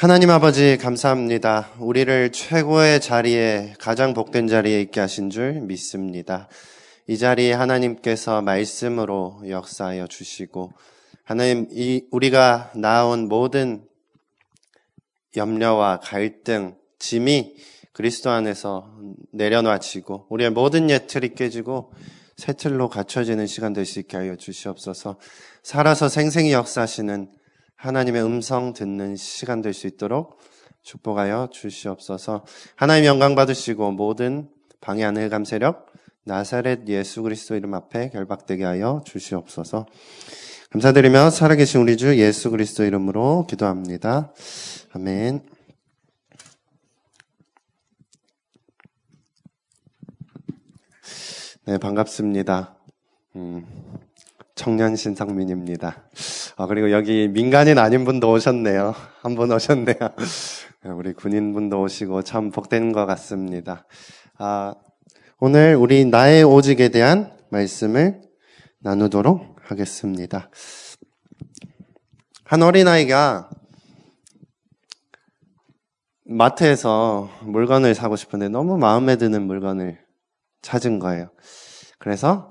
하나님 아버지 감사합니다. 우리를 최고의 자리에 가장 복된 자리에 있게 하신 줄 믿습니다. 이 자리에 하나님께서 말씀으로 역사하여 주시고 하나님 이 우리가 나온 모든 염려와 갈등, 짐이 그리스도 안에서 내려놔지고 우리의 모든 예틀이 깨지고 새 틀로 갖춰지는 시간 될 수 있게 하여 주시옵소서. 살아서 생생히 역사하시는 하나님의 음성 듣는 시간 될 수 있도록 축복하여 주시옵소서. 하나님 영광 받으시고 모든 방해하는 흑암 세력 나사렛 예수 그리스도 이름 앞에 결박되게 하여 주시옵소서. 감사드리며 살아계신 우리 주 예수 그리스도 이름으로 기도합니다. 아멘. 네, 반갑습니다. 음, 청년 신상민입니다. 아, 그리고 여기 민간인 아닌 분도 오셨네요. 한 분 오셨네요. 우리 군인분도 오시고 참 복된 것 같습니다. 아, 오늘 우리 나의 오직에 대한 말씀을 나누도록 하겠습니다. 한 어린아이가 마트에서 물건을 사고 싶은데 너무 마음에 드는 물건을 찾은 거예요. 그래서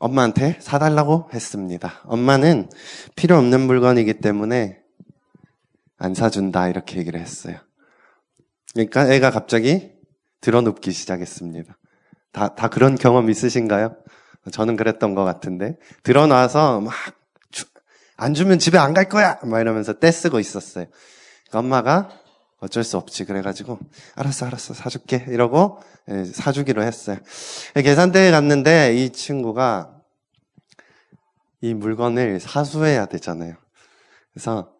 엄마한테 사달라고 했습니다. 엄마는 필요 없는 물건이기 때문에 안 사준다 이렇게 얘기를 했어요. 그러니까 애가 갑자기 들어눕기 시작했습니다. 다, 다 그런 경험 있으신가요? 저는 그랬던 것 같은데 들어놔서 막안 주면 집에 안 갈 거야 막 이러면서 떼쓰고 있었어요. 그러니까 엄마가 어쩔 수 없지 그래가지고 알았어 알았어 사줄게 이러고 예, 사주기로 했어요. 계산대에 갔는데 이 친구가 이 물건을 사수해야 되잖아요. 그래서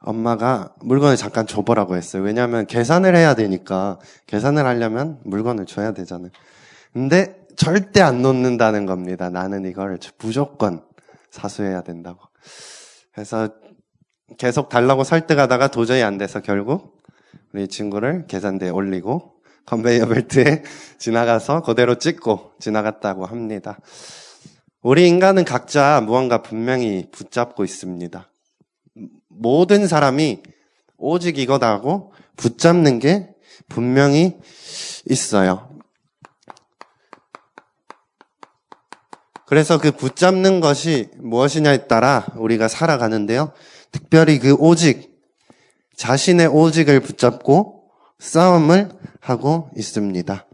엄마가 물건을 잠깐 줘보라고 했어요. 왜냐하면 계산을 해야 되니까 계산을 하려면 물건을 줘야 되잖아요. 근데 절대 안 놓는다는 겁니다. 나는 이걸 무조건 사수해야 된다고. 그래서 계속 달라고 설득하다가 도저히 안 돼서 결국 우리 친구를 계산대에 올리고 컨베이어 벨트에 지나가서 그대로 찍고 지나갔다고 합니다. 우리 인간은 각자 무언가 분명히 붙잡고 있습니다. 모든 사람이 오직 이거다고 붙잡는 게 분명히 있어요. 그래서 그 붙잡는 것이 무엇이냐에 따라 우리가 살아가는데요. 특별히 그 오직, 자신의 오직을 붙잡고 싸움을 하고 있습니다.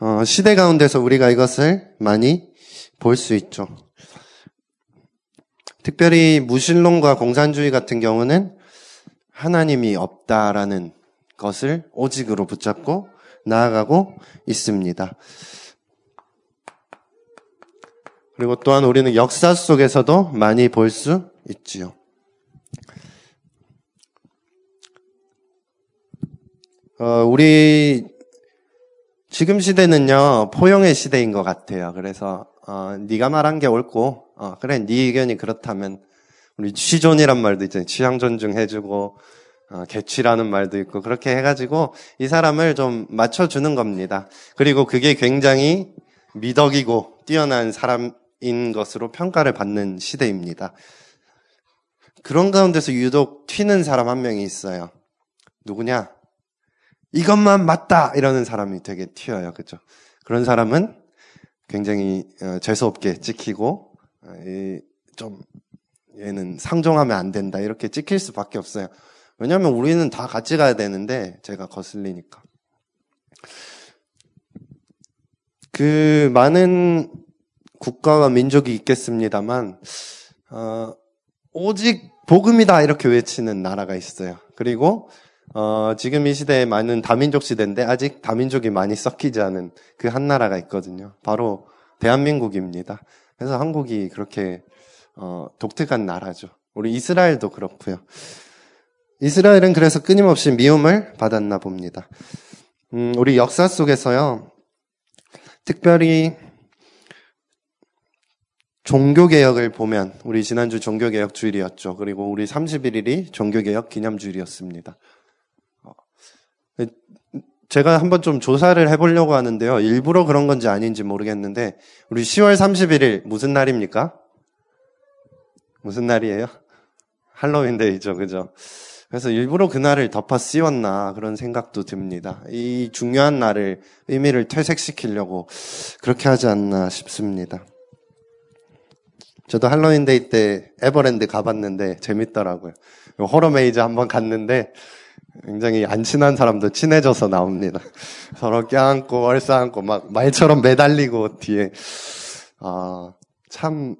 어, 시대 가운데서 우리가 이것을 많이 볼 수 있죠. 특별히 무신론과 공산주의 같은 경우는 하나님이 없다라는 것을 오직으로 붙잡고 나아가고 있습니다. 그리고 또한 우리는 역사 속에서도 많이 볼 수 있지요. 어, 우리 지금 시대는요 포용의 시대인 것 같아요. 그래서 어, 네가 말한 게 옳고 어, 그래 네 의견이 그렇다면 우리 취존이란 말도 있잖아요. 취향 존중해주고 어, 개취라는 말도 있고 그렇게 해가지고 이 사람을 좀 맞춰주는 겁니다. 그리고 그게 굉장히 미덕이고 뛰어난 사람 인 것으로 평가를 받는 시대입니다. 그런 가운데서 유독 튀는 사람 한 명이 있어요. 누구냐? 이것만 맞다! 이러는 사람이 되게 튀어요. 그죠? 그런 사람은 굉장히 어, 재수없게 찍히고, 어, 좀, 얘는 상종하면 안 된다. 이렇게 찍힐 수밖에 없어요. 왜냐하면 우리는 다 같이 가야 되는데, 제가 거슬리니까. 그, 많은 국가와 민족이 있겠습니다만, 어, 오직 복음이다. 이렇게 외치는 나라가 있어요. 그리고, 어, 지금 이 시대에 많은 다민족 시대인데 아직 다민족이 많이 섞이지 않은 그 한 나라가 있거든요. 바로 대한민국입니다. 그래서 한국이 그렇게 어, 독특한 나라죠. 우리 이스라엘도 그렇고요. 이스라엘은 그래서 끊임없이 미움을 받았나 봅니다. 음, 우리 역사 속에서요. 특별히 종교개혁을 보면 우리 지난주 종교개혁 주일이었죠. 그리고 우리 31일이 종교개혁 기념주일이었습니다. 제가 한번 좀 조사를 해보려고 하는데요. 일부러 그런 건지 아닌지 모르겠는데, 우리 10월 31일 무슨 날입니까? 무슨 날이에요? 할로윈 데이죠, 그죠? 그래서 일부러 그날을 덮어 씌웠나 그런 생각도 듭니다. 이 중요한 날을 의미를 퇴색시키려고 그렇게 하지 않나 싶습니다. 저도 할로윈 데이 때 에버랜드 가봤는데 재밌더라고요. Horror Maze 한번 갔는데 굉장히 안 친한 사람도 친해져서 나옵니다. 서로 껴안고 얼싸안고 막 말처럼 매달리고 뒤에 아, 참그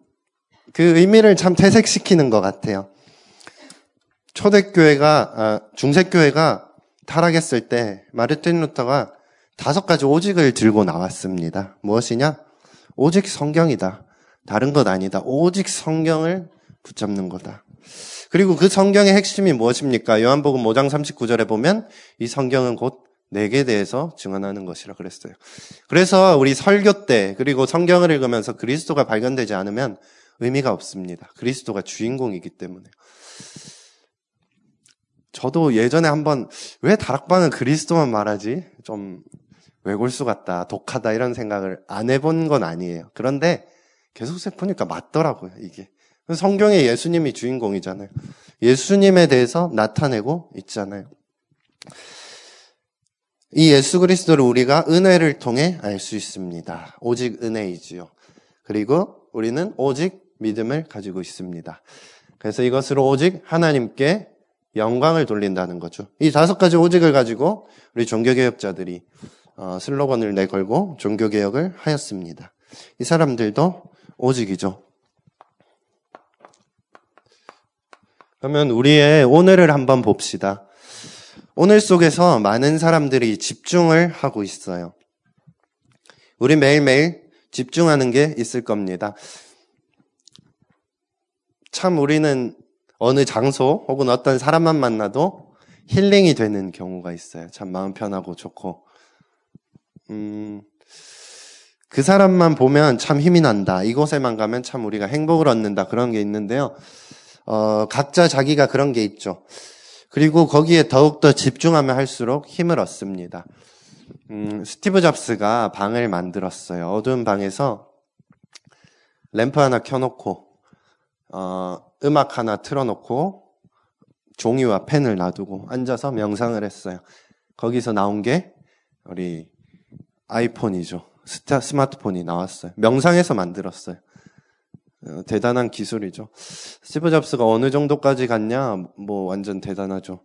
의미를 참 퇴색시키는 것 같아요. 초대교회가 아, 중세교회가 타락했을 때 마르틴 루터가 다섯 가지 오직을 들고 나왔습니다. 무엇이냐? 오직 성경이다. 다른 것 아니다. 오직 성경을 붙잡는 거다. 그리고 그 성경의 핵심이 무엇입니까? 요한복음 5장 39절에 보면 이 성경은 곧 내게 대해서 증언하는 것이라 그랬어요. 그래서 우리 설교 때 그리고 성경을 읽으면서 그리스도가 발견되지 않으면 의미가 없습니다. 그리스도가 주인공이기 때문에. 저도 예전에 한번 왜 다락방은 그리스도만 말하지? 좀 외골수 같다, 독하다 이런 생각을 안 해본 건 아니에요. 그런데 계속 세보니까 맞더라고요, 이게. 성경에 예수님이 주인공이잖아요. 예수님에 대해서 나타내고 있잖아요. 이 예수 그리스도를 우리가 은혜를 통해 알 수 있습니다. 오직 은혜이지요. 그리고 우리는 오직 믿음을 가지고 있습니다. 그래서 이것으로 오직 하나님께 영광을 돌린다는 거죠. 이 다섯 가지 오직을 가지고 우리 종교개혁자들이 어, 슬로건을 내걸고 종교개혁을 하였습니다. 이 사람들도 오직이죠. 그러면 우리의 오늘을 한번 봅시다. 오늘 속에서 많은 사람들이 집중을 하고 있어요. 우리 매일매일 집중하는 게 있을 겁니다. 참 우리는 어느 장소 혹은 어떤 사람만 만나도 힐링이 되는 경우가 있어요. 참 마음 편하고 좋고. 음, 그 사람만 보면 참 힘이 난다. 이곳에만 가면 참 우리가 행복을 얻는다. 그런 게 있는데요. 어, 각자 자기가 그런 게 있죠. 그리고 거기에 더욱더 집중하면 할수록 힘을 얻습니다. 음, 스티브 잡스가 방을 만들었어요. 어두운 방에서 램프 하나 켜놓고, 어, 음악 하나 틀어놓고, 종이와 펜을 놔두고 앉아서 명상을 했어요. 거기서 나온 게 우리 아이폰이죠. 스타, 스마트폰이 나왔어요. 명상해서 만들었어요. 어, 대단한 기술이죠. 스티브 잡스가 어느 정도까지 갔냐? 뭐 완전 대단하죠.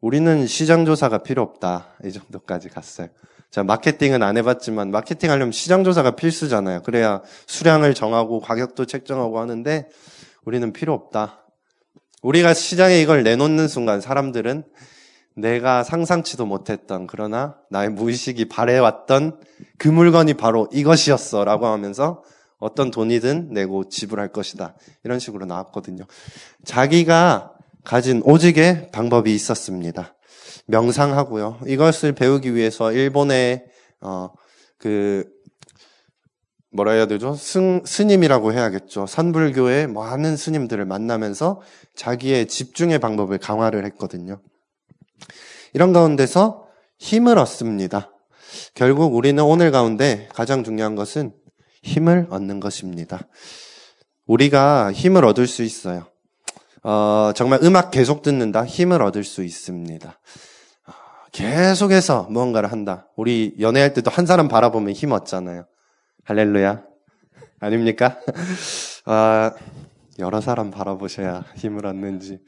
우리는 시장 조사가 필요 없다. 이 정도까지 갔어요. 자, 마케팅은 안 해봤지만 마케팅 하려면 시장 조사가 필수잖아요. 그래야 수량을 정하고 가격도 책정하고 하는데 우리는 필요 없다. 우리가 시장에 이걸 내놓는 순간 사람들은 내가 상상치도 못했던 그러나 나의 무의식이 바래왔던 그 물건이 바로 이것이었어 라고 하면서 어떤 돈이든 내고 지불할 것이다. 이런 식으로 나왔거든요. 자기가 가진 오직의 방법이 있었습니다. 명상하고요. 이것을 배우기 위해서 일본의 어, 그 뭐라 해야 되죠? 승, 스님이라고 해야겠죠. 산불교의 많은 스님들을 만나면서 자기의 집중의 방법을 강화를 했거든요. 이런 가운데서 힘을 얻습니다. 결국 우리는 오늘 가운데 가장 중요한 것은 힘을 얻는 것입니다. 우리가 힘을 얻을 수 있어요. 어, 정말 음악 계속 듣는다? 힘을 얻을 수 있습니다. 계속해서 무언가를 한다. 우리 연애할 때도 한 사람 바라보면 힘 얻잖아요. 할렐루야. 아닙니까? 아, 여러 사람 바라보셔야 힘을 얻는지.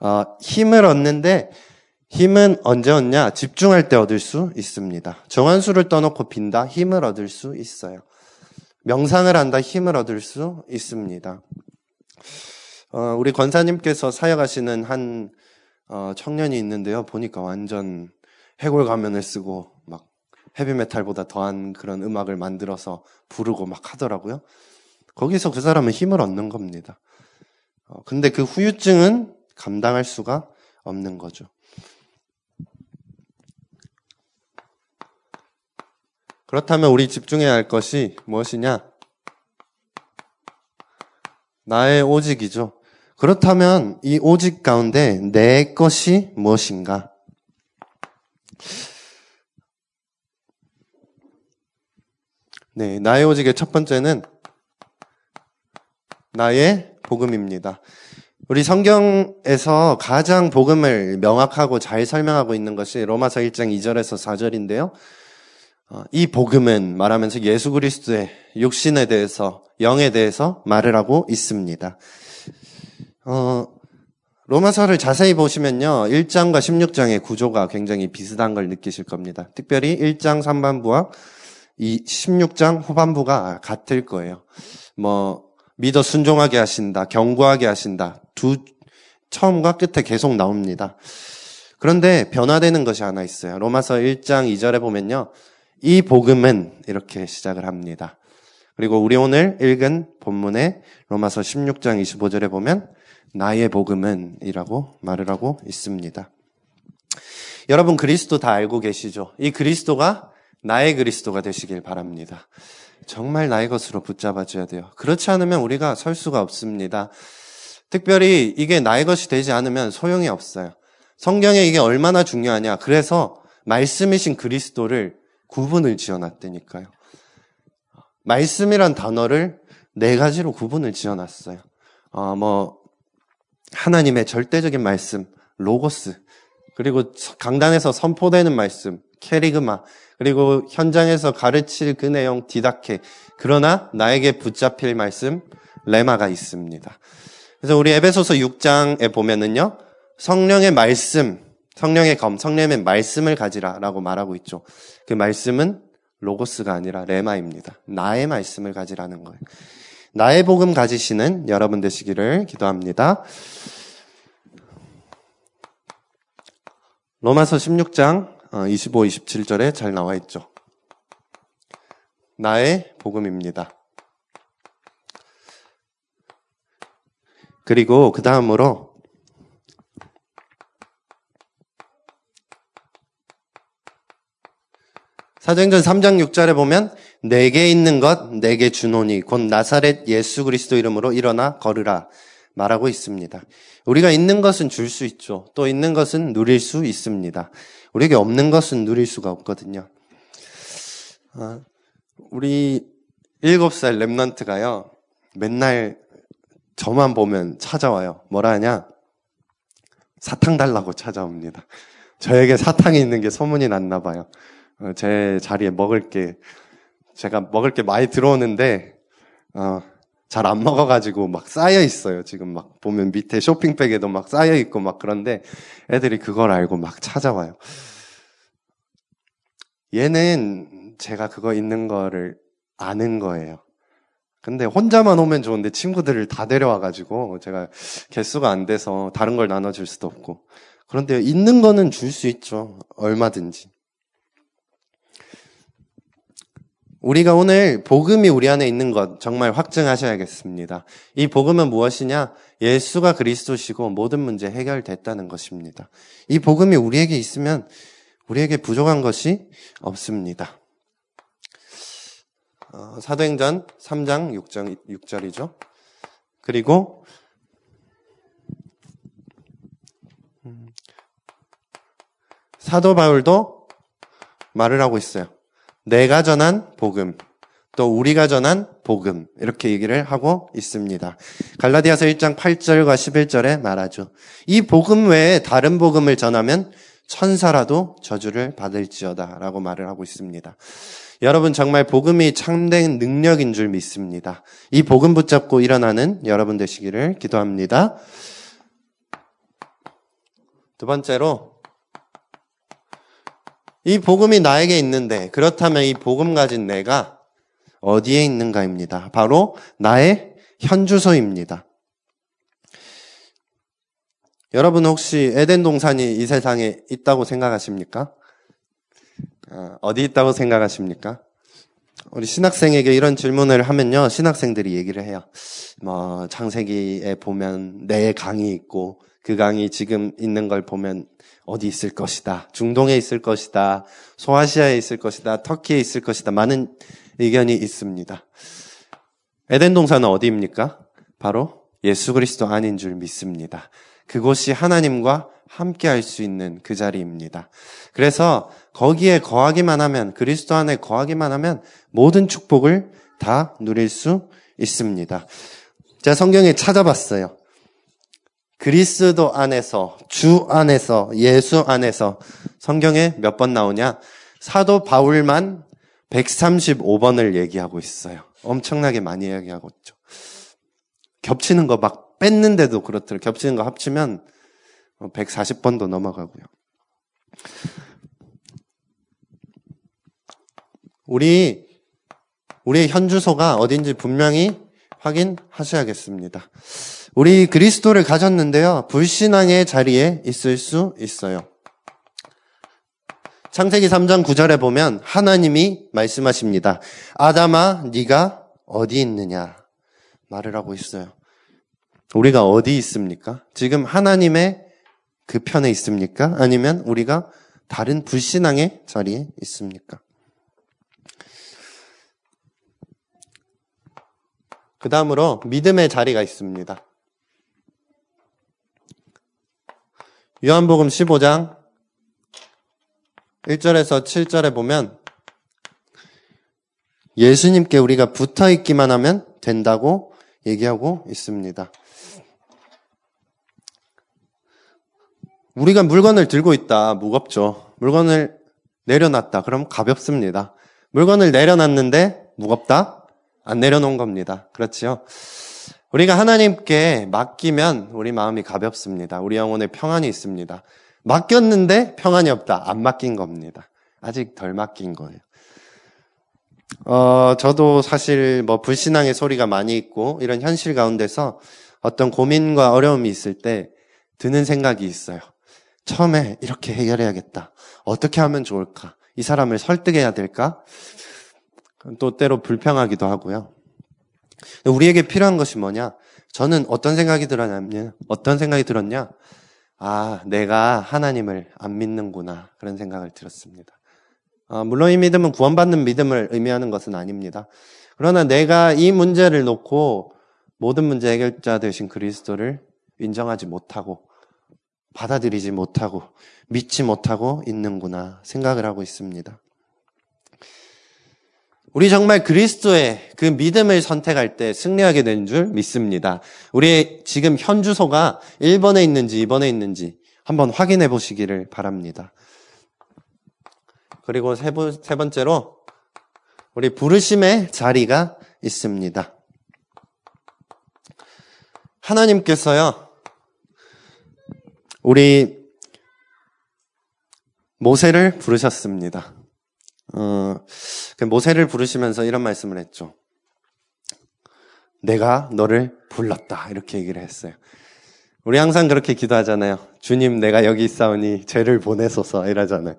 어, 힘을 얻는데 힘은 언제 얻냐? 집중할 때 얻을 수 있습니다. 정한수를 떠놓고 빈다? 힘을 얻을 수 있어요. 명상을 한다 힘을 얻을 수 있습니다. 어, 우리 권사님께서 사역하시는 한 어, 청년이 있는데요. 보니까 완전 해골 가면을 쓰고 막 헤비메탈보다 더한 그런 음악을 만들어서 부르고 막 하더라고요. 거기서 그 사람은 힘을 얻는 겁니다. 어, 근데 그 후유증은 감당할 수가 없는 거죠. 그렇다면 우리 집중해야 할 것이 무엇이냐? 나의 오직이죠. 그렇다면 이 오직 가운데 내 것이 무엇인가? 네, 나의 오직의 첫 번째는 나의 복음입니다. 우리 성경에서 가장 복음을 명확하고 잘 설명하고 있는 것이 로마서 1장 2절에서 4절인데요. 어, 이 복음은 말하면서 예수 그리스도의 육신에 대해서, 영에 대해서 말을 하고 있습니다. 어, 로마서를 자세히 보시면요. 1장과 16장의 구조가 굉장히 비슷한 걸 느끼실 겁니다. 특별히 1장 3반부와 이 16장 후반부가 같을 거예요. 뭐, 믿어 순종하게 하신다, 경고하게 하신다. 두, 처음과 끝에 계속 나옵니다. 그런데 변화되는 것이 하나 있어요. 로마서 1장 2절에 보면요. 이 복음은 이렇게 시작을 합니다. 그리고 우리 오늘 읽은 본문의 로마서 16장 25절에 보면 나의 복음은 이라고 말을 하고 있습니다. 여러분 그리스도 다 알고 계시죠? 이 그리스도가 나의 그리스도가 되시길 바랍니다. 정말 나의 것으로 붙잡아줘야 돼요. 그렇지 않으면 우리가 설 수가 없습니다. 특별히 이게 나의 것이 되지 않으면 소용이 없어요. 성경에 이게 얼마나 중요하냐. 그래서 말씀이신 그리스도를 구분을 지어놨다니까요. 말씀이란 단어를 네 가지로 구분을 지어놨어요. 어, 뭐 하나님의 절대적인 말씀, 로고스, 그리고 강단에서 선포되는 말씀, 캐리그마, 그리고 현장에서 가르칠 그 내용, 디다케. 그러나 나에게 붙잡힐 말씀, 레마가 있습니다. 그래서 우리 에베소서 6장에 보면은요, 성령의 말씀, 성령의 검, 성령의 말씀을 가지라라고 말하고 있죠. 그 말씀은 로고스가 아니라 레마입니다. 나의 말씀을 가지라는 거예요. 나의 복음 가지시는 여러분 되시기를 기도합니다. 로마서 16장 25, 27절에 잘 나와 있죠. 나의 복음입니다. 그리고 그 다음으로 사도행전 3장 6절에 보면 내게 있는 것 내게 주노니 곧 나사렛 예수 그리스도 이름으로 일어나 걸으라 말하고 있습니다. 우리가 있는 것은 줄 수 있죠. 또 있는 것은 누릴 수 있습니다. 우리에게 없는 것은 누릴 수가 없거든요. 아, 우리 일곱 살 랩런트가요. 맨날 저만 보면 찾아와요. 뭐라 하냐? 사탕 달라고 찾아옵니다. 저에게 사탕이 있는 게 소문이 났나 봐요. 어, 제 자리에 먹을 게 제가 먹을 게 많이 들어오는데 어, 잘 안 먹어가지고 막 쌓여 있어요. 지금 막 보면 밑에 쇼핑백에도 막 쌓여 있고 막 그런데 애들이 그걸 알고 막 찾아와요. 얘는 제가 그거 있는 거를 아는 거예요. 근데 혼자만 오면 좋은데 친구들을 다 데려와가지고 제가 개수가 안 돼서 다른 걸 나눠줄 수도 없고. 그런데 있는 거는 줄 수 있죠. 얼마든지. 우리가 오늘 복음이 우리 안에 있는 것 정말 확증하셔야겠습니다. 이 복음은 무엇이냐? 예수가 그리스도시고 모든 문제 해결됐다는 것입니다. 이 복음이 우리에게 있으면 우리에게 부족한 것이 없습니다. 어, 사도행전 3장 6장, 6절이죠. 그리고 음, 사도 바울도 말을 하고 있어요. 내가 전한 복음, 또 우리가 전한 복음 이렇게 얘기를 하고 있습니다. 갈라디아서 1장 8절과 11절에 말하죠. 이 복음 외에 다른 복음을 전하면 천사라도 저주를 받을지어다라고 말을 하고 있습니다. 여러분 정말 복음이 참된 능력인 줄 믿습니다. 이 복음 붙잡고 일어나는 여러분 되시기를 기도합니다. 두 번째로 이 복음이 나에게 있는데 그렇다면 이 복음 가진 내가 어디에 있는가입니다. 바로 나의 현주소입니다. 여러분 혹시 에덴 동산이 이 세상에 있다고 생각하십니까? 어, 어디 있다고 생각하십니까? 우리 신학생에게 이런 질문을 하면요, 신학생들이 얘기를 해요. 뭐, 창세기에 보면 내 강이 있고, 그 강이 지금 있는 걸 보면 어디 있을 것이다. 중동에 있을 것이다. 소아시아에 있을 것이다. 터키에 있을 것이다. 많은 의견이 있습니다. 에덴 동산은 어디입니까? 바로 예수 그리스도 안인 줄 믿습니다. 그곳이 하나님과 함께 할 수 있는 그 자리입니다. 그래서 거기에 거하기만 하면, 그리스도 안에 거하기만 하면 모든 축복을 다 누릴 수 있습니다. 제가 성경에 찾아봤어요. 그리스도 안에서, 주 안에서, 예수 안에서 성경에 몇 번 나오냐? 사도 바울만 135번을 얘기하고 있어요. 엄청나게 많이 이야기하고 있죠. 겹치는 거 막 뺐는데도 그렇더라고요. 겹치는 거 합치면 140번도 넘어가고요. 우리, 우리의 현주소가 어딘지 분명히 확인하셔야겠습니다. 우리 그리스도를 가졌는데요. 불신앙의 자리에 있을 수 있어요. 창세기 3장 9절에 보면 하나님이 말씀하십니다. 아담아, 네가 어디 있느냐? 말을 하고 있어요. 우리가 어디 있습니까? 지금 하나님의 그 편에 있습니까? 아니면 우리가 다른 불신앙의 자리에 있습니까? 그 다음으로 믿음의 자리가 있습니다. 요한복음 15장 1절에서 7절에 보면 예수님께 우리가 붙어 있기만 하면 된다고 얘기하고 있습니다. 우리가 물건을 들고 있다. 무겁죠. 물건을 내려놨다. 그럼 가볍습니다. 물건을 내려놨는데 무겁다? 안 내려놓은 겁니다. 그렇지요? 우리가 하나님께 맡기면 우리 마음이 가볍습니다. 우리 영혼에 평안이 있습니다. 맡겼는데 평안이 없다. 안 맡긴 겁니다. 아직 덜 맡긴 거예요. 어, 저도 사실 뭐 불신앙의 소리가 많이 있고 이런 현실 가운데서 어떤 고민과 어려움이 있을 때 드는 생각이 있어요. 처음에 이렇게 해결해야겠다. 어떻게 하면 좋을까? 이 사람을 설득해야 될까? 또 때로 불평하기도 하고요. 우리에게 필요한 것이 뭐냐? 저는 어떤 생각이 들었냐면, 어떤 생각이 들었냐? 아, 내가 하나님을 안 믿는구나. 그런 생각을 들었습니다. 아, 물론 이 믿음은 구원받는 믿음을 의미하는 것은 아닙니다. 그러나 내가 이 문제를 놓고 모든 문제 해결자 되신 그리스도를 인정하지 못하고 받아들이지 못하고 믿지 못하고 있는구나 생각을 하고 있습니다. 우리 정말 그리스도의 그 믿음을 선택할 때 승리하게 된 줄 믿습니다. 우리의 지금 현 주소가 1번에 있는지 2번에 있는지 한번 확인해 보시기를 바랍니다. 그리고 세, 세 번째로 우리 부르심의 자리가 있습니다. 하나님께서요, 우리 모세를 부르셨습니다. 어, 그 모세를 부르시면서 이런 말씀을 했죠. 내가 너를 불렀다. 이렇게 얘기를 했어요. 우리 항상 그렇게 기도하잖아요. 주님, 내가 여기 있사오니 죄를 보내소서. 이러잖아요.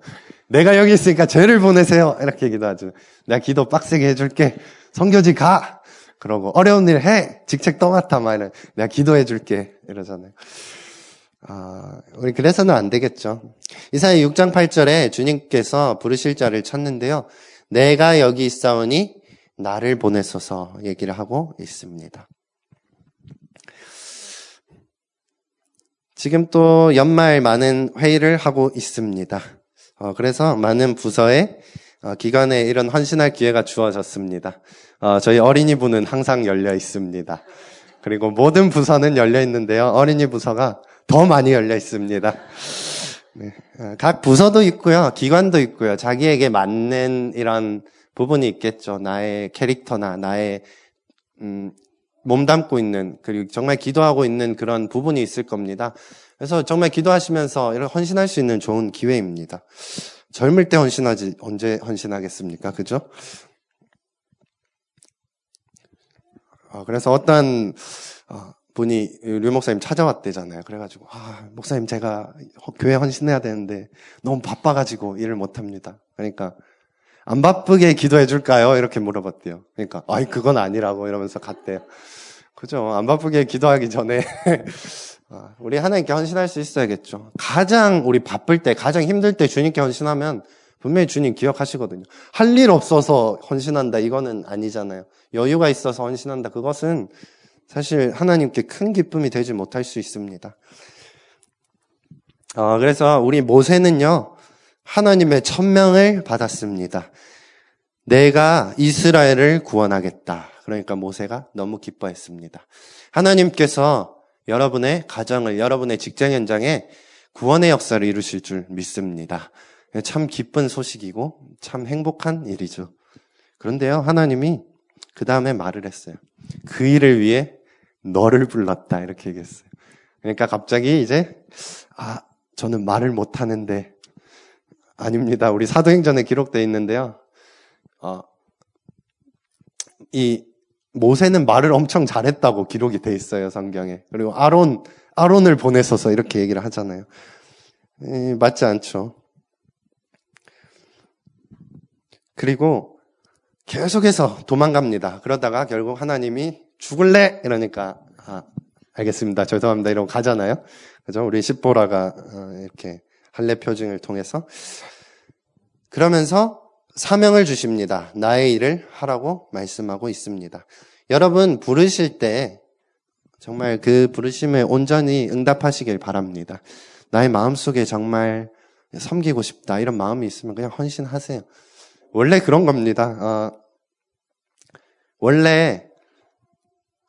내가 여기 있으니까 죄를 보내세요. 이렇게 기도하죠. 내가 기도 빡세게 해줄게. 성교지 가! 그러고, 어려운 일 해! 직책 떠맡아. 막 이래. 내가 기도해줄게. 이러잖아요. 아, 우리 그래서는 안 되겠죠. 이사야 6장 8절에 주님께서 부르실 자를 찾는데요. 내가 여기 있사오니 나를 보내소서 얘기를 하고 있습니다. 지금 또 연말 많은 회의를 하고 있습니다. 어, 그래서 많은 부서에 어, 기관에 이런 헌신할 기회가 주어졌습니다. 어, 저희 어린이부는 항상 열려 있습니다. 그리고 모든 부서는 열려 있는데요. 어린이 부서가 더 많이 열려 있습니다. 네. 어, 각 부서도 있고요. 기관도 있고요. 자기에게 맞는 이런 부분이 있겠죠. 나의 캐릭터나 나의 음, 몸담고 있는 그리고 정말 기도하고 있는 그런 부분이 있을 겁니다. 그래서 정말 기도하시면서 이런 헌신할 수 있는 좋은 기회입니다. 젊을 때 헌신하지 언제 헌신하겠습니까? 그죠? 어, 그래서 어떤 어, 분이 류 목사님 찾아왔대잖아요. 그래가지고 아 목사님 제가 교회 헌신해야 되는데 너무 바빠가지고 일을 못합니다. 그러니까 안 바쁘게 기도해 줄까요? 이렇게 물어봤대요. 그러니까 아이 그건 아니라고 이러면서 갔대요. 그죠? 안 바쁘게 기도하기 전에 아, 우리 하나님께 헌신할 수 있어야겠죠. 가장 우리 바쁠 때, 가장 힘들 때 주님께 헌신하면 분명히 주님 기억하시거든요. 할 일 없어서 헌신한다 이거는 아니잖아요. 여유가 있어서 헌신한다 그것은 사실 하나님께 큰 기쁨이 되지 못할 수 있습니다. 어, 그래서 우리 모세는요, 하나님의 천명을 받았습니다. 내가 이스라엘을 구원하겠다. 그러니까 모세가 너무 기뻐했습니다. 하나님께서 여러분의 가정을, 여러분의 직장 현장에 구원의 역사를 이루실 줄 믿습니다. 참 기쁜 소식이고 참 행복한 일이죠. 그런데요, 하나님이 그 다음에 말을 했어요. 그 일을 위해 너를 불렀다. 이렇게 얘기했어요. 그러니까 갑자기 이제, 아, 저는 말을 못 하는데, 아닙니다. 우리 사도행전에 기록되어 있는데요. 어, 이 모세는 말을 엄청 잘했다고 기록이 돼 있어요, 성경에. 그리고 아론, 아론을 보내서서 이렇게 얘기를 하잖아요. 에, 맞지 않죠. 그리고 계속해서 도망갑니다. 그러다가 결국 하나님이 죽을래? 이러니까, 아, 알겠습니다. 죄송합니다. 이러고 가잖아요. 그죠? 우리 십보라가 어, 이렇게 할례 표징을 통해서. 그러면서 사명을 주십니다. 나의 일을 하라고 말씀하고 있습니다. 여러분 부르실 때 정말 그 부르심에 온전히 응답하시길 바랍니다. 나의 마음속에 정말 섬기고 싶다 이런 마음이 있으면 그냥 헌신하세요. 원래 그런 겁니다. 어, 원래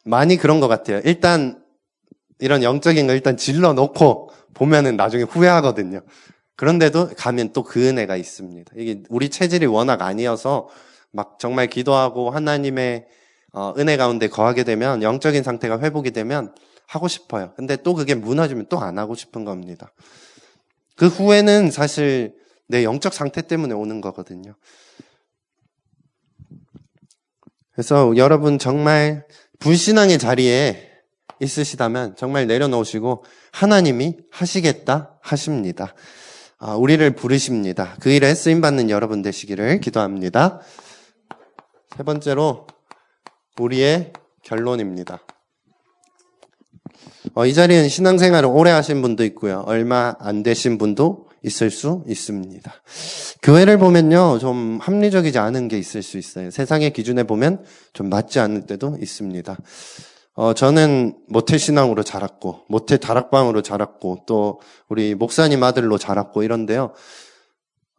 많이 그런 것 같아요. 일단 이런 영적인 거 일단 질러 놓고 보면은 나중에 후회하거든요. 그런데도 가면 또 그 은혜가 있습니다. 이게 우리 체질이 워낙 아니어서 막 정말 기도하고 하나님의 어, 은혜 가운데 거하게 되면 영적인 상태가 회복이 되면 하고 싶어요. 근데 또 그게 무너지면 또 안 하고 싶은 겁니다. 그 후에는 사실 내 영적 상태 때문에 오는 거거든요. 그래서 여러분 정말 불신앙의 자리에 있으시다면 정말 내려놓으시고 하나님이 하시겠다 하십니다. 아, 우리를 부르십니다. 그 일에 쓰임 받는 여러분 되시기를 기도합니다. 세 번째로, 우리의 결론입니다. 어, 이 자리는 신앙생활을 오래 하신 분도 있고요. 얼마 안 되신 분도 있을 수 있습니다. 교회를 보면요, 좀 합리적이지 않은 게 있을 수 있어요. 세상의 기준에 보면 좀 맞지 않을 때도 있습니다. 어, 저는 모태 신앙으로 자랐고, 모태 다락방으로 자랐고, 또 우리 목사님 아들로 자랐고 이런데요.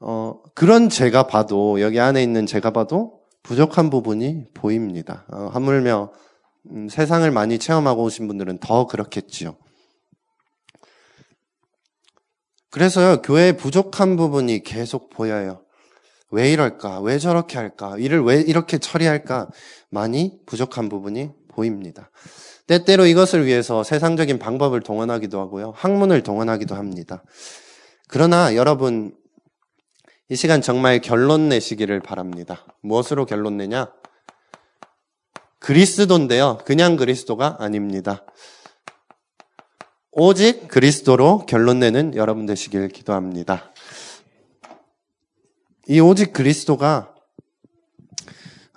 어, 그런 제가 봐도, 여기 안에 있는 제가 봐도 부족한 부분이 보입니다. 어, 하물며, 음, 세상을 많이 체험하고 오신 분들은 더 그렇겠지요. 그래서요, 교회에 부족한 부분이 계속 보여요. 왜 이럴까? 왜 저렇게 할까? 일을 왜 이렇게 처리할까? 많이 부족한 부분이 보입니다. 때때로 이것을 위해서 세상적인 방법을 동원하기도 하고요. 학문을 동원하기도 합니다. 그러나 여러분, 이 시간 정말 결론 내시기를 바랍니다. 무엇으로 결론 내냐? 그리스도인데요. 그냥 그리스도가 아닙니다. 오직 그리스도로 결론 내는 여러분 되시길 기도합니다. 이 오직 그리스도가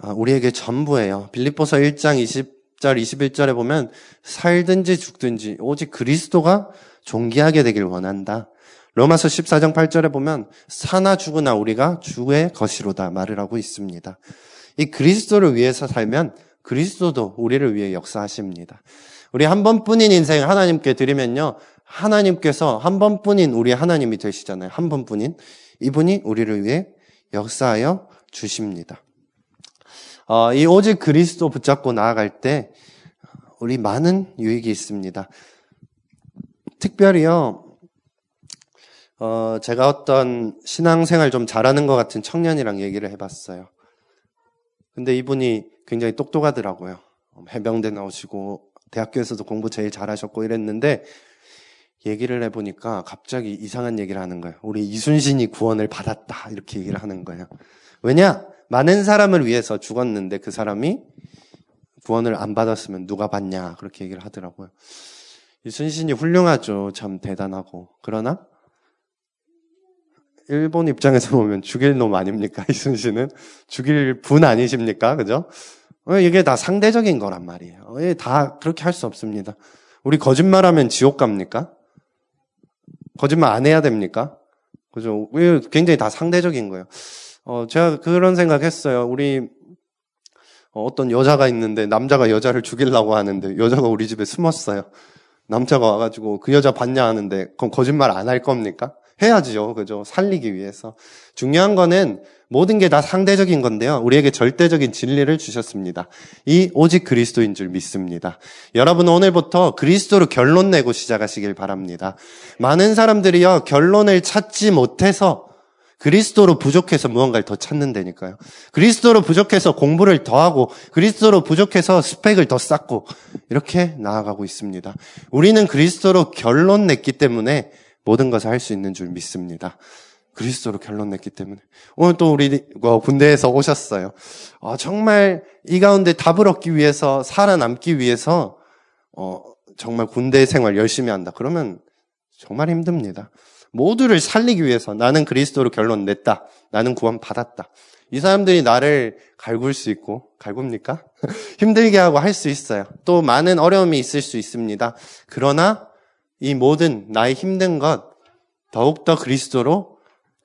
우리에게 전부예요. 빌립보서 1장 20 10절, 21절에 보면 살든지 죽든지 오직 그리스도가 존귀하게 되길 원한다. 로마서 14장 8절에 보면 사나 죽으나 우리가 주의 것이로다 말을 하고 있습니다. 이 그리스도를 위해서 살면 그리스도도 우리를 위해 역사하십니다. 우리 한 번뿐인 인생 하나님께 드리면요. 하나님께서 한 번뿐인 우리 하나님이 되시잖아요. 한 번뿐인. 이분이 우리를 위해 역사하여 주십니다. 어, 이 오직 그리스도 붙잡고 나아갈 때 우리 많은 유익이 있습니다. 특별히요, 어, 제가 어떤 신앙생활 좀 잘하는 것 같은 청년이랑 얘기를 해봤어요. 근데 이분이 굉장히 똑똑하더라고요. 해병대 나오시고 대학교에서도 공부 제일 잘하셨고 이랬는데 얘기를 해보니까 갑자기 이상한 얘기를 하는 거예요. 우리 이순신이 구원을 받았다 이렇게 얘기를 하는 거예요. 왜냐? 많은 사람을 위해서 죽었는데 그 사람이 구원을 안 받았으면 누가 받냐 그렇게 얘기를 하더라고요. 이순신이 훌륭하죠. 참 대단하고. 그러나 일본 입장에서 보면 죽일 놈 아닙니까? 이순신은 죽일 분 아니십니까? 그죠? 어, 이게 다 상대적인 거란 말이에요. 다 그렇게 할 수 없습니다. 우리 거짓말하면 지옥 갑니까? 거짓말 안 해야 됩니까? 그죠? 굉장히 다 상대적인 거예요. 어, 제가 그런 생각했어요. 우리 어, 어떤 여자가 있는데 남자가 여자를 죽이려고 하는데 여자가 우리 집에 숨었어요. 남자가 와가지고 그 여자 봤냐 하는데 그럼 거짓말 안 할 겁니까? 해야죠. 그죠? 살리기 위해서. 중요한 거는 모든 게 다 상대적인 건데요. 우리에게 절대적인 진리를 주셨습니다. 이 오직 그리스도인 줄 믿습니다. 여러분 오늘부터 그리스도로 결론 내고 시작하시길 바랍니다. 많은 사람들이요, 결론을 찾지 못해서 그리스도로 부족해서 무언가를 더 찾는다니까요. 그리스도로 부족해서 공부를 더 하고, 그리스도로 부족해서 스펙을 더 쌓고, 이렇게 나아가고 있습니다. 우리는 그리스도로 결론 냈기 때문에 모든 것을 할 수 있는 줄 믿습니다. 그리스도로 결론 냈기 때문에. 오늘 또 우리 어, 군대에서 오셨어요. 어, 정말 이 가운데 답을 얻기 위해서, 살아남기 위해서, 어, 정말 군대 생활 열심히 한다. 그러면 정말 힘듭니다. 모두를 살리기 위해서 나는 그리스도로 결론 냈다. 나는 구원 받았다. 이 사람들이 나를 갈굴 수 있고, 갈굽니까? 힘들게 하고 할 수 있어요. 또 많은 어려움이 있을 수 있습니다. 그러나 이 모든 나의 힘든 것 더욱더 그리스도로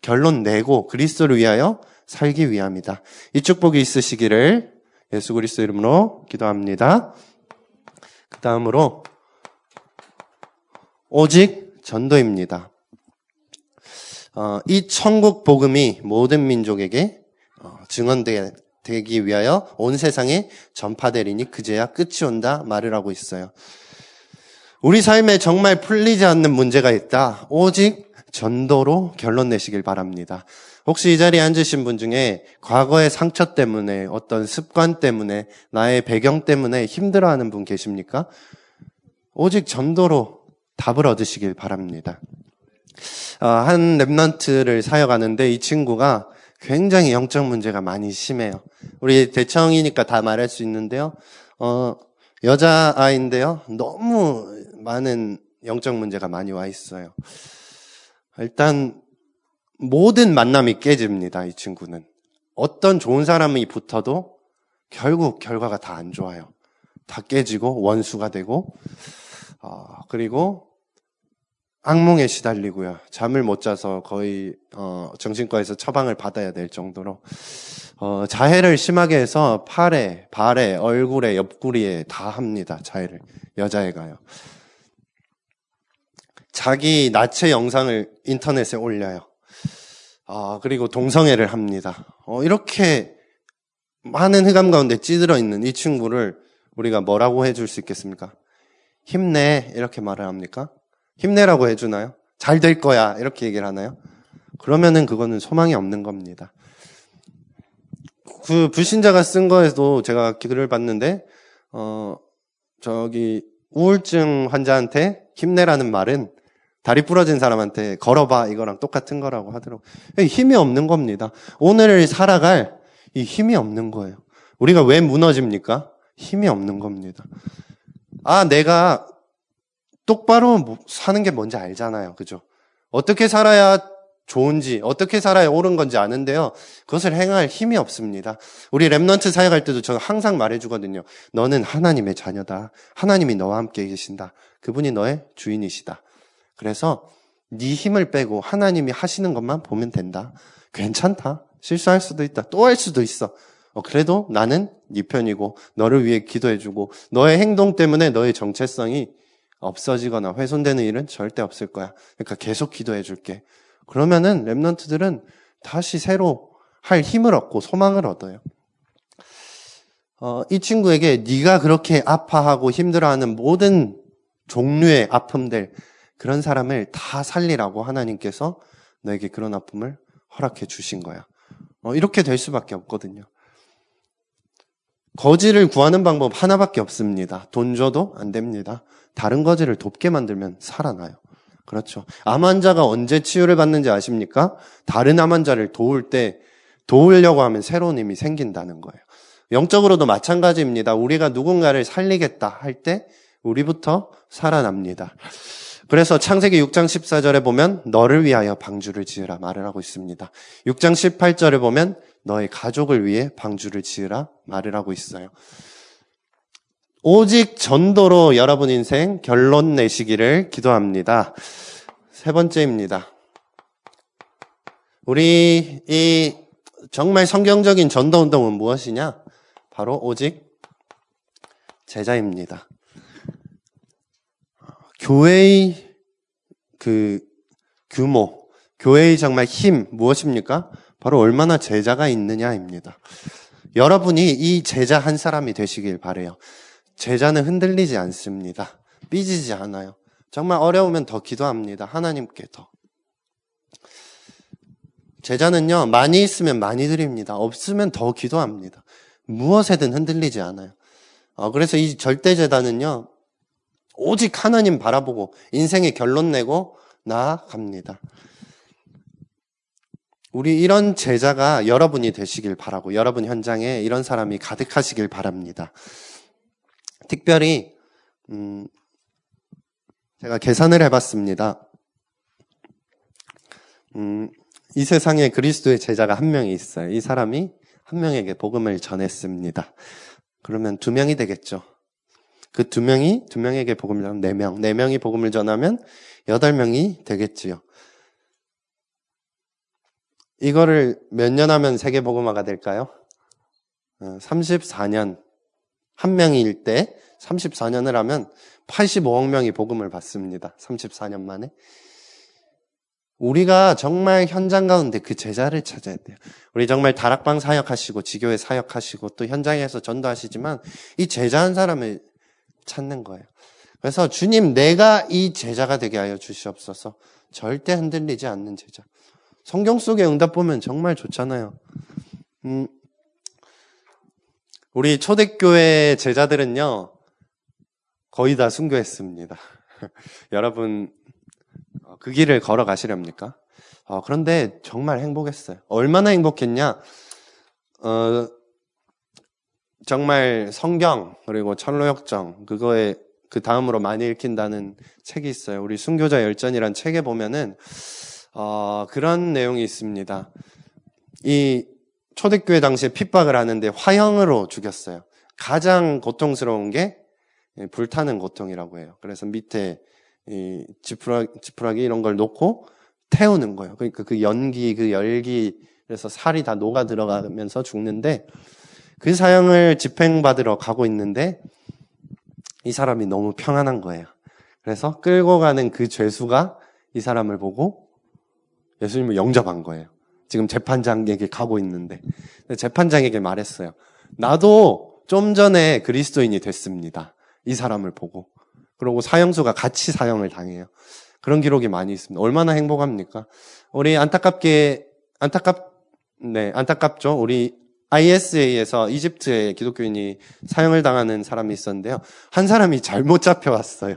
결론 내고 그리스도를 위하여 살기 위함이다. 이 축복이 있으시기를 예수 그리스도 이름으로 기도합니다. 그 다음으로 오직 전도입니다. 어, 이 천국 복음이 모든 민족에게 어, 증언되기 위하여 온 세상에 전파되리니 그제야 끝이 온다 말을 하고 있어요. 우리 삶에 정말 풀리지 않는 문제가 있다. 오직 전도로 결론 내시길 바랍니다. 혹시 이 자리에 앉으신 분 중에 과거의 상처 때문에 어떤 습관 때문에 나의 배경 때문에 힘들어하는 분 계십니까? 오직 전도로 답을 얻으시길 바랍니다. 어, 한 랩런트를 사역하는데 이 친구가 굉장히 영적 문제가 많이 심해요. 우리 대청이니까 다 말할 수 있는데요. 어, 여자아이인데요. 너무 많은 영적 문제가 많이 와 있어요. 일단 모든 만남이 깨집니다. 이 친구는. 어떤 좋은 사람이 붙어도 결국 결과가 다 안 좋아요. 다 깨지고 원수가 되고 어, 그리고 악몽에 시달리고요. 잠을 못 자서 거의 어, 정신과에서 처방을 받아야 될 정도로 어, 자해를 심하게 해서 팔에, 발에, 얼굴에, 옆구리에 다 합니다. 자해를 여자애가요. 자기 나체 영상을 인터넷에 올려요. 아, 그리고 동성애를 합니다. 어, 이렇게 많은 흑암 가운데 찌들어 있는 이 친구를 우리가 뭐라고 해줄 수 있겠습니까? 힘내 이렇게 말을 합니까? 힘내라고 해주나요? 잘 될 거야. 이렇게 얘기를 하나요? 그러면은 그거는 소망이 없는 겁니다. 그 불신자가 쓴 거에도 제가 글을 봤는데, 어, 저기, 우울증 환자한테 힘내라는 말은 다리 부러진 사람한테 걸어봐 이거랑 똑같은 거라고 하더라고요. 힘이 없는 겁니다. 오늘을 살아갈 이 힘이 없는 거예요. 우리가 왜 무너집니까? 힘이 없는 겁니다. 아, 내가 똑바로 뭐 사는 게 뭔지 알잖아요. 그죠? 어떻게 살아야 좋은지, 어떻게 살아야 옳은 건지 아는데요. 그것을 행할 힘이 없습니다. 우리 랩런트 사역할 때도 저는 항상 말해주거든요. 너는 하나님의 자녀다. 하나님이 너와 함께 계신다. 그분이 너의 주인이시다. 그래서 네 힘을 빼고 하나님이 하시는 것만 보면 된다. 괜찮다. 실수할 수도 있다. 또 할 수도 있어. 어, 그래도 나는 네 편이고 너를 위해 기도해주고 너의 행동 때문에 너의 정체성이 없어지거나 훼손되는 일은 절대 없을 거야. 그러니까 계속 기도해 줄게. 그러면은 랩런트들은 다시 새로 할 힘을 얻고 소망을 얻어요. 어, 이 친구에게 네가 그렇게 아파하고 힘들어하는 모든 종류의 아픔들 그런 사람을 다 살리라고 하나님께서 너에게 그런 아픔을 허락해 주신 거야. 어, 이렇게 될 수밖에 없거든요. 거지를 구하는 방법 하나밖에 없습니다. 돈 줘도 안 됩니다. 다른 거지를 돕게 만들면 살아나요. 그렇죠. 암 환자가 언제 치유를 받는지 아십니까? 다른 암 환자를 도울 때 도우려고 하면 새로운 힘이 생긴다는 거예요. 영적으로도 마찬가지입니다. 우리가 누군가를 살리겠다 할 때 우리부터 살아납니다. 그래서 창세기 6장 14절에 보면 너를 위하여 방주를 지으라 말을 하고 있습니다. 6장 18절에 보면 너의 가족을 위해 방주를 지으라 말을 하고 있어요. 오직 전도로 여러분 인생 결론 내시기를 기도합니다. 세 번째입니다. 우리 이 정말 성경적인 전도 운동은 무엇이냐? 바로 오직 제자입니다. 교회의 그 규모, 교회의 정말 힘 무엇입니까? 바로 얼마나 제자가 있느냐입니다. 여러분이 이 제자 한 사람이 되시길 바래요. 제자는 흔들리지 않습니다. 삐지지 않아요. 정말 어려우면 더 기도합니다. 하나님께 더. 제자는요, 많이 있으면 많이 드립니다. 없으면 더 기도합니다. 무엇에든 흔들리지 않아요. 어, 그래서 이 절대제단은요, 오직 하나님 바라보고 인생의 결론 내고 나아갑니다. 우리 이런 제자가 여러분이 되시길 바라고 여러분 현장에 이런 사람이 가득하시길 바랍니다. 특별히 음, 제가 계산을 해봤습니다. 음, 이 세상에 그리스도의 제자가 한 명이 있어요. 이 사람이 한 명에게 복음을 전했습니다. 그러면 두 명이 되겠죠. 그 두 명이 두 명에게 복음을 전하면 네 명, 네 명이 복음을 전하면 여덟 명이 되겠지요. 이거를 몇 년 하면 세계 복음화가 될까요? 34년. 어, 한 명일 때 34년을 하면 85억 명이 복음을 받습니다. 34년 만에. 우리가 정말 현장 가운데 그 제자를 찾아야 돼요. 우리 정말 다락방 사역하시고 지교회 사역하시고 또 현장에서 전도하시지만 이 제자 한 사람을 찾는 거예요. 그래서 주님 내가 이 제자가 되게 하여 주시옵소서. 절대 흔들리지 않는 제자. 성경 속의 응답 보면 정말 좋잖아요. 음, 우리 초대교회 제자들은요, 거의 다 순교했습니다. 여러분, 어, 그 길을 걸어가시렵니까? 어, 그런데 정말 행복했어요. 얼마나 행복했냐? 어, 정말 성경, 그리고 철로역정, 그거에 그 다음으로 많이 읽힌다는 책이 있어요. 우리 순교자 열전이란 책에 보면은, 어, 그런 내용이 있습니다. 이 초대교회 당시에 핍박을 하는데 화형으로 죽였어요. 가장 고통스러운 게 불타는 고통이라고 해요. 그래서 밑에 이 지푸라기, 지푸라기 이런 걸 놓고 태우는 거예요. 그러니까 그 연기, 그 열기, 그래서 살이 다 녹아 들어가면서 죽는데 그 사형을 집행받으러 가고 있는데 이 사람이 너무 평안한 거예요. 그래서 끌고 가는 그 죄수가 이 사람을 보고 예수님을 영접한 거예요. 지금 재판장에게 가고 있는데 재판장에게 말했어요. 나도 좀 전에 그리스도인이 됐습니다. 이 사람을 보고. 그리고 사형수가 같이 사형을 당해요. 그런 기록이 많이 있습니다. 얼마나 행복합니까? 우리 안타깝게 안타깝 네 안타깝죠. 우리 ISA에서 이집트의 기독교인이 사형을 당하는 사람이 있었는데요. 한 사람이 잘못 잡혀왔어요.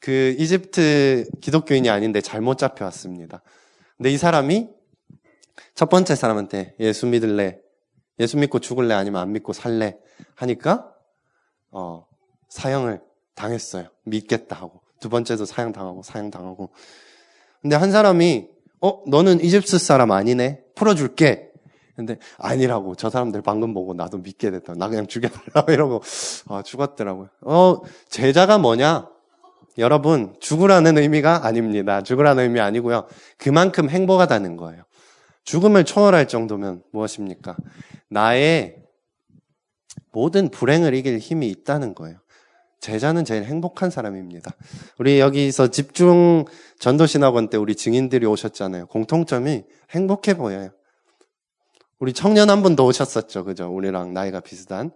그 이집트 기독교인이 아닌데 잘못 잡혀왔습니다. 근데 이 사람이 첫 번째 사람한테 예수 믿을래? 예수 믿고 죽을래? 아니면 안 믿고 살래? 하니까, 어, 사형을 당했어요. 믿겠다 하고. 두 번째도 사형 당하고, 사형 당하고. 근데 한 사람이, 어, 너는 이집트 사람 아니네? 풀어줄게. 근데 아니라고. 저 사람들 방금 보고 나도 믿게 됐다. 나 그냥 죽여달라고 이러고, 아, 죽었더라고요. 어, 제자가 뭐냐? 여러분, 죽으라는 의미가 아닙니다. 죽으라는 의미 아니고요. 그만큼 행복하다는 거예요. 죽음을 초월할 정도면 무엇입니까? 나의 모든 불행을 이길 힘이 있다는 거예요. 제자는 제일 행복한 사람입니다. 우리 여기서 집중 전도신학원 때 우리 증인들이 오셨잖아요. 공통점이 행복해 보여요. 우리 청년 한 분도 오셨었죠. 그죠? 우리랑 나이가 비슷한.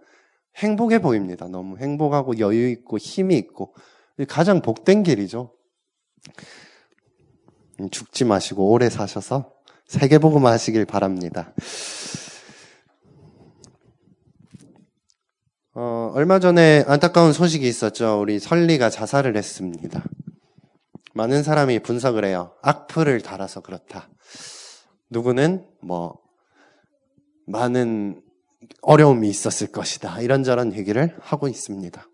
행복해 보입니다. 너무 행복하고 여유 있고 힘이 있고 가장 복된 길이죠. 죽지 마시고 오래 사셔서 세계복음 하시길 바랍니다. 어, 얼마 전에 안타까운 소식이 있었죠. 우리 설리가 자살을 했습니다. 많은 사람이 분석을 해요. 악플을 달아서 그렇다. 누구는 뭐 많은 어려움이 있었을 것이다. 이런저런 얘기를 하고 있습니다.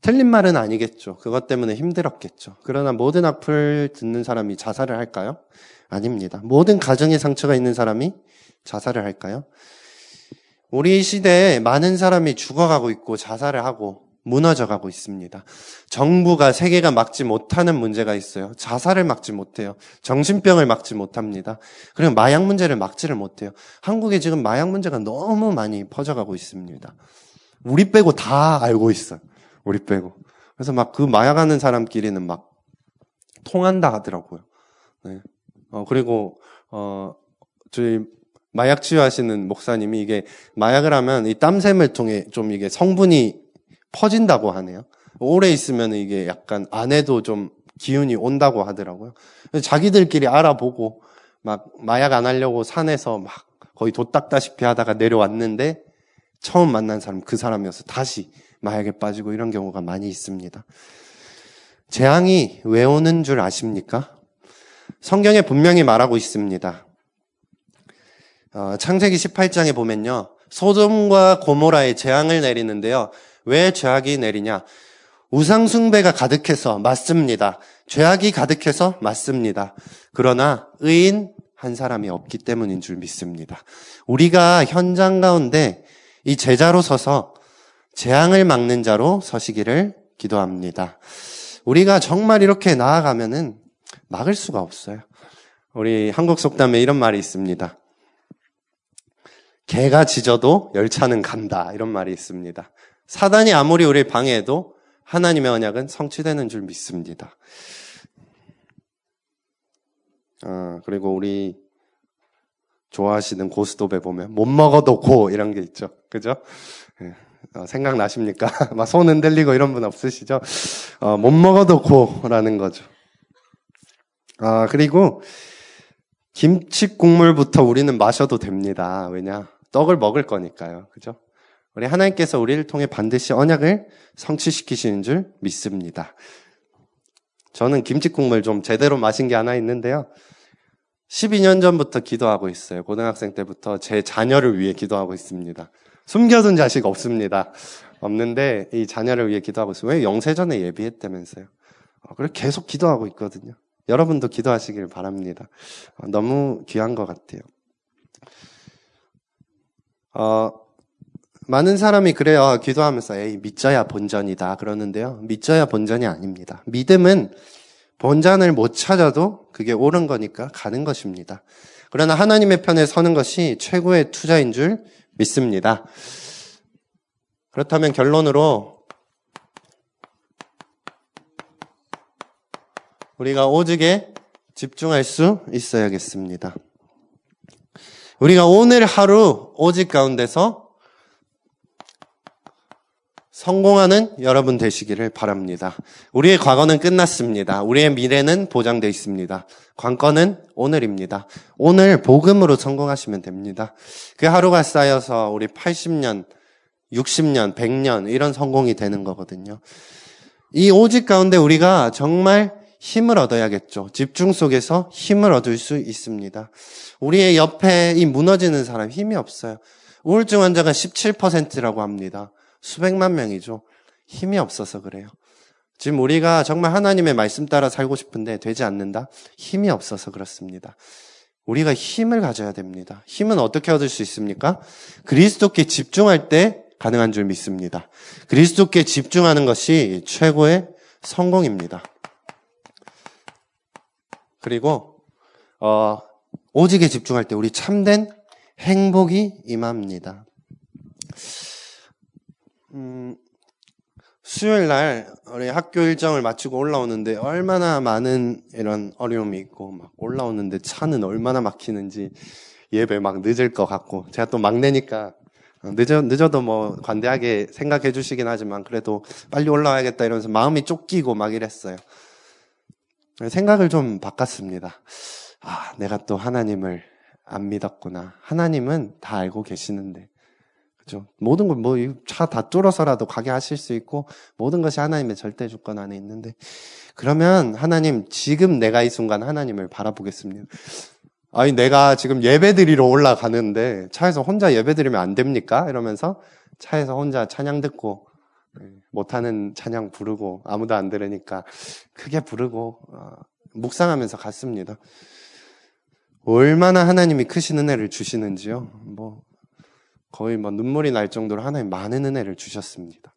틀린 말은 아니겠죠. 그것 때문에 힘들었겠죠. 그러나 모든 악플 듣는 사람이 자살을 할까요? 아닙니다. 모든 가정에 상처가 있는 사람이 자살을 할까요? 우리 시대에 많은 사람이 죽어가고 있고 자살을 하고 무너져 가고 있습니다. 정부가 세계가 막지 못하는 문제가 있어요. 자살을 막지 못해요. 정신병을 막지 못합니다. 그리고 마약 문제를 막지를 못해요. 한국에 지금 마약 문제가 너무 많이 퍼져가고 있습니다. 우리 빼고 다 알고 있어요. 우리 빼고. 그래서 막 그 마약하는 사람끼리는 막 통한다 하더라고요. 네. 어, 그리고, 어, 저희 마약 치유하시는 목사님이 이게 마약을 하면 이 땀샘을 통해 좀 이게 성분이 퍼진다고 하네요. 오래 있으면 이게 약간 안에도 좀 기운이 온다고 하더라고요. 자기들끼리 알아보고 막 마약 안 하려고 산에서 막 거의 도닦다시피 하다가 내려왔는데 처음 만난 사람 그 사람이어서 다시 마약에 빠지고 이런 경우가 많이 있습니다. 재앙이 왜 오는 줄 아십니까? 성경에 분명히 말하고 있습니다. 어, 창세기 18장에 보면요. 소돔과 고모라에 재앙을 내리는데요. 왜 죄악이 내리냐? 우상숭배가 가득해서 맞습니다. 죄악이 가득해서 맞습니다. 그러나 의인 한 사람이 없기 때문인 줄 믿습니다. 우리가 현장 가운데 이 제자로 서서 재앙을 막는 자로 서시기를 기도합니다. 우리가 정말 이렇게 나아가면은 막을 수가 없어요. 우리 한국 속담에 이런 말이 있습니다. 개가 짖어도 열차는 간다. 이런 말이 있습니다. 사단이 아무리 우리를 방해해도 하나님의 언약은 성취되는 줄 믿습니다. 아, 그리고 우리 좋아하시는 고스톱에 보면 못 먹어도 고 이런 게 있죠. 그죠? 네. 어, 생각나십니까? 막 손 흔들리고 이런 분 없으시죠? 어, 못 먹어도 고라는 거죠. 아, 그리고 김치 국물부터 우리는 마셔도 됩니다. 왜냐? 떡을 먹을 거니까요. 그죠? 우리 하나님께서 우리를 통해 반드시 언약을 성취시키시는 줄 믿습니다. 저는 김치국물 좀 제대로 마신 게 하나 있는데요. 12년 전부터 기도하고 있어요. 고등학생 때부터 제 자녀를 위해 기도하고 있습니다. 숨겨둔 자식 없습니다. 없는데 이 자녀를 위해 기도하고 있어요. 왜 영세전에 예비했다면서요. 어, 그래 계속 기도하고 있거든요. 여러분도 기도하시길 바랍니다. 어, 너무 귀한 것 같아요. 어, 많은 사람이 그래요. 기도하면서 에이 믿져야 본전이다 그러는데요. 믿져야 본전이 아닙니다. 믿음은 본전을 못 찾아도 그게 옳은 거니까 가는 것입니다. 그러나 하나님의 편에 서는 것이 최고의 투자인 줄 믿습니다. 그렇다면 결론으로 우리가 오직에 집중할 수 있어야겠습니다. 우리가 오늘 하루 오직 가운데서 성공하는 여러분 되시기를 바랍니다. 우리의 과거는 끝났습니다. 우리의 미래는 보장되어 있습니다. 관건은 오늘입니다. 오늘 복음으로 성공하시면 됩니다. 그 하루가 쌓여서 우리 80년, 60년, 100년 이런 성공이 되는 거거든요. 이 오직 가운데 우리가 정말 힘을 얻어야겠죠. 집중 속에서 힘을 얻을 수 있습니다. 우리의 옆에 이 무너지는 사람 힘이 없어요. 우울증 환자가 17%라고 합니다. 수백만 명이죠. 힘이 없어서 그래요. 지금 우리가 정말 하나님의 말씀 따라 살고 싶은데 되지 않는다? 힘이 없어서 그렇습니다. 우리가 힘을 가져야 됩니다. 힘은 어떻게 얻을 수 있습니까? 그리스도께 집중할 때 가능한 줄 믿습니다. 그리스도께 집중하는 것이 최고의 성공입니다. 그리고 어, 오직에 집중할 때 우리 참된 행복이 임합니다. 음, 수요일 날 우리 학교 일정을 마치고 올라오는데 얼마나 많은 이런 어려움이 있고 막 올라오는데 차는 얼마나 막히는지 예배 막 늦을 것 같고 제가 또 막내니까 늦어, 늦어도 뭐 관대하게 생각해 주시긴 하지만 그래도 빨리 올라와야겠다 이러면서 마음이 쫓기고 막 이랬어요. 생각을 좀 바꿨습니다. 아, 내가 또 하나님을 안 믿었구나. 하나님은 다 알고 계시는데. 그죠? 모든 걸, 뭐, 차 다 뚫어서라도 가게 하실 수 있고, 모든 것이 하나님의 절대 주권 안에 있는데, 그러면 하나님, 지금 내가 이 순간 하나님을 바라보겠습니다. 아니, 내가 지금 예배 드리러 올라가는데, 차에서 혼자 예배 드리면 안 됩니까? 이러면서 차에서 혼자 찬양 듣고, 네, 못하는 찬양 부르고 아무도 안 들으니까 크게 부르고 어, 묵상하면서 갔습니다. 얼마나 하나님이 크신 은혜를 주시는지요. 뭐 거의 뭐 눈물이 날 정도로 하나님 많은 은혜를 주셨습니다.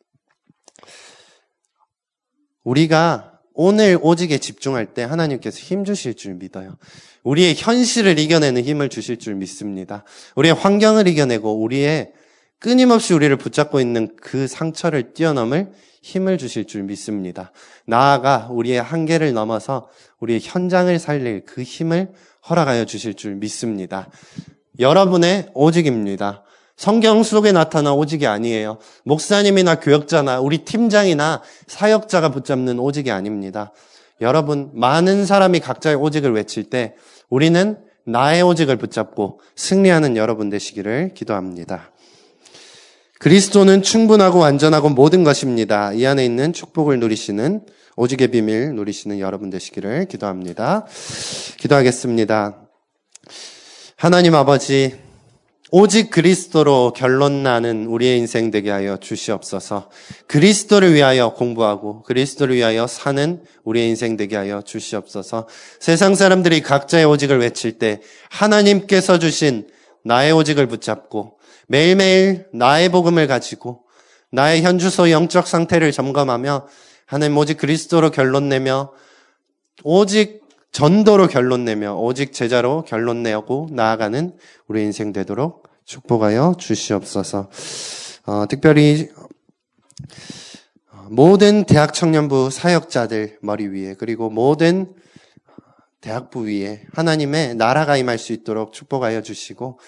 우리가 오늘 오직에 집중할 때 하나님께서 힘 주실 줄 믿어요. 우리의 현실을 이겨내는 힘을 주실 줄 믿습니다. 우리의 환경을 이겨내고 우리의 끊임없이 우리를 붙잡고 있는 그 상처를 뛰어넘을 힘을 주실 줄 믿습니다. 나아가 우리의 한계를 넘어서 우리의 현장을 살릴 그 힘을 허락하여 주실 줄 믿습니다. 여러분의 오직입니다. 성경 속에 나타난 오직이 아니에요. 목사님이나 교역자나 우리 팀장이나 사역자가 붙잡는 오직이 아닙니다. 여러분, 많은 사람이 각자의 오직을 외칠 때 우리는 나의 오직을 붙잡고 승리하는 여러분 되시기를 기도합니다. 그리스도는 충분하고 완전하고 모든 것입니다. 이 안에 있는 축복을 누리시는 오직의 비밀 누리시는 여러분 되시기를 기도합니다. 기도하겠습니다. 하나님 아버지, 오직 그리스도로 결론 나는 우리의 인생 되게 하여 주시옵소서. 그리스도를 위하여 공부하고 그리스도를 위하여 사는 우리의 인생 되게 하여 주시옵소서. 세상 사람들이 각자의 오직을 외칠 때 하나님께서 주신 나의 오직을 붙잡고 매일매일 나의 복음을 가지고 나의 현주소 영적 상태를 점검하며 하나님 오직 그리스도로 결론 내며 오직 전도로 결론 내며 오직 제자로 결론 내고 나아가는 우리 인생 되도록 축복하여 주시옵소서. 어, 특별히 모든 대학 청년부 사역자들 머리 위에 그리고 모든 대학부 위에 하나님의 나라가 임할 수 있도록 축복하여 주시고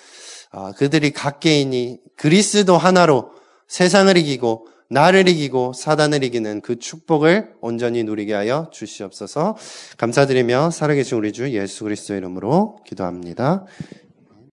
어, 그들이 각 개인이 그리스도 하나로 세상을 이기고 나를 이기고 사단을 이기는 그 축복을 온전히 누리게 하여 주시옵소서. 감사드리며 살아계신 우리 주 예수 그리스도 이름으로 기도합니다.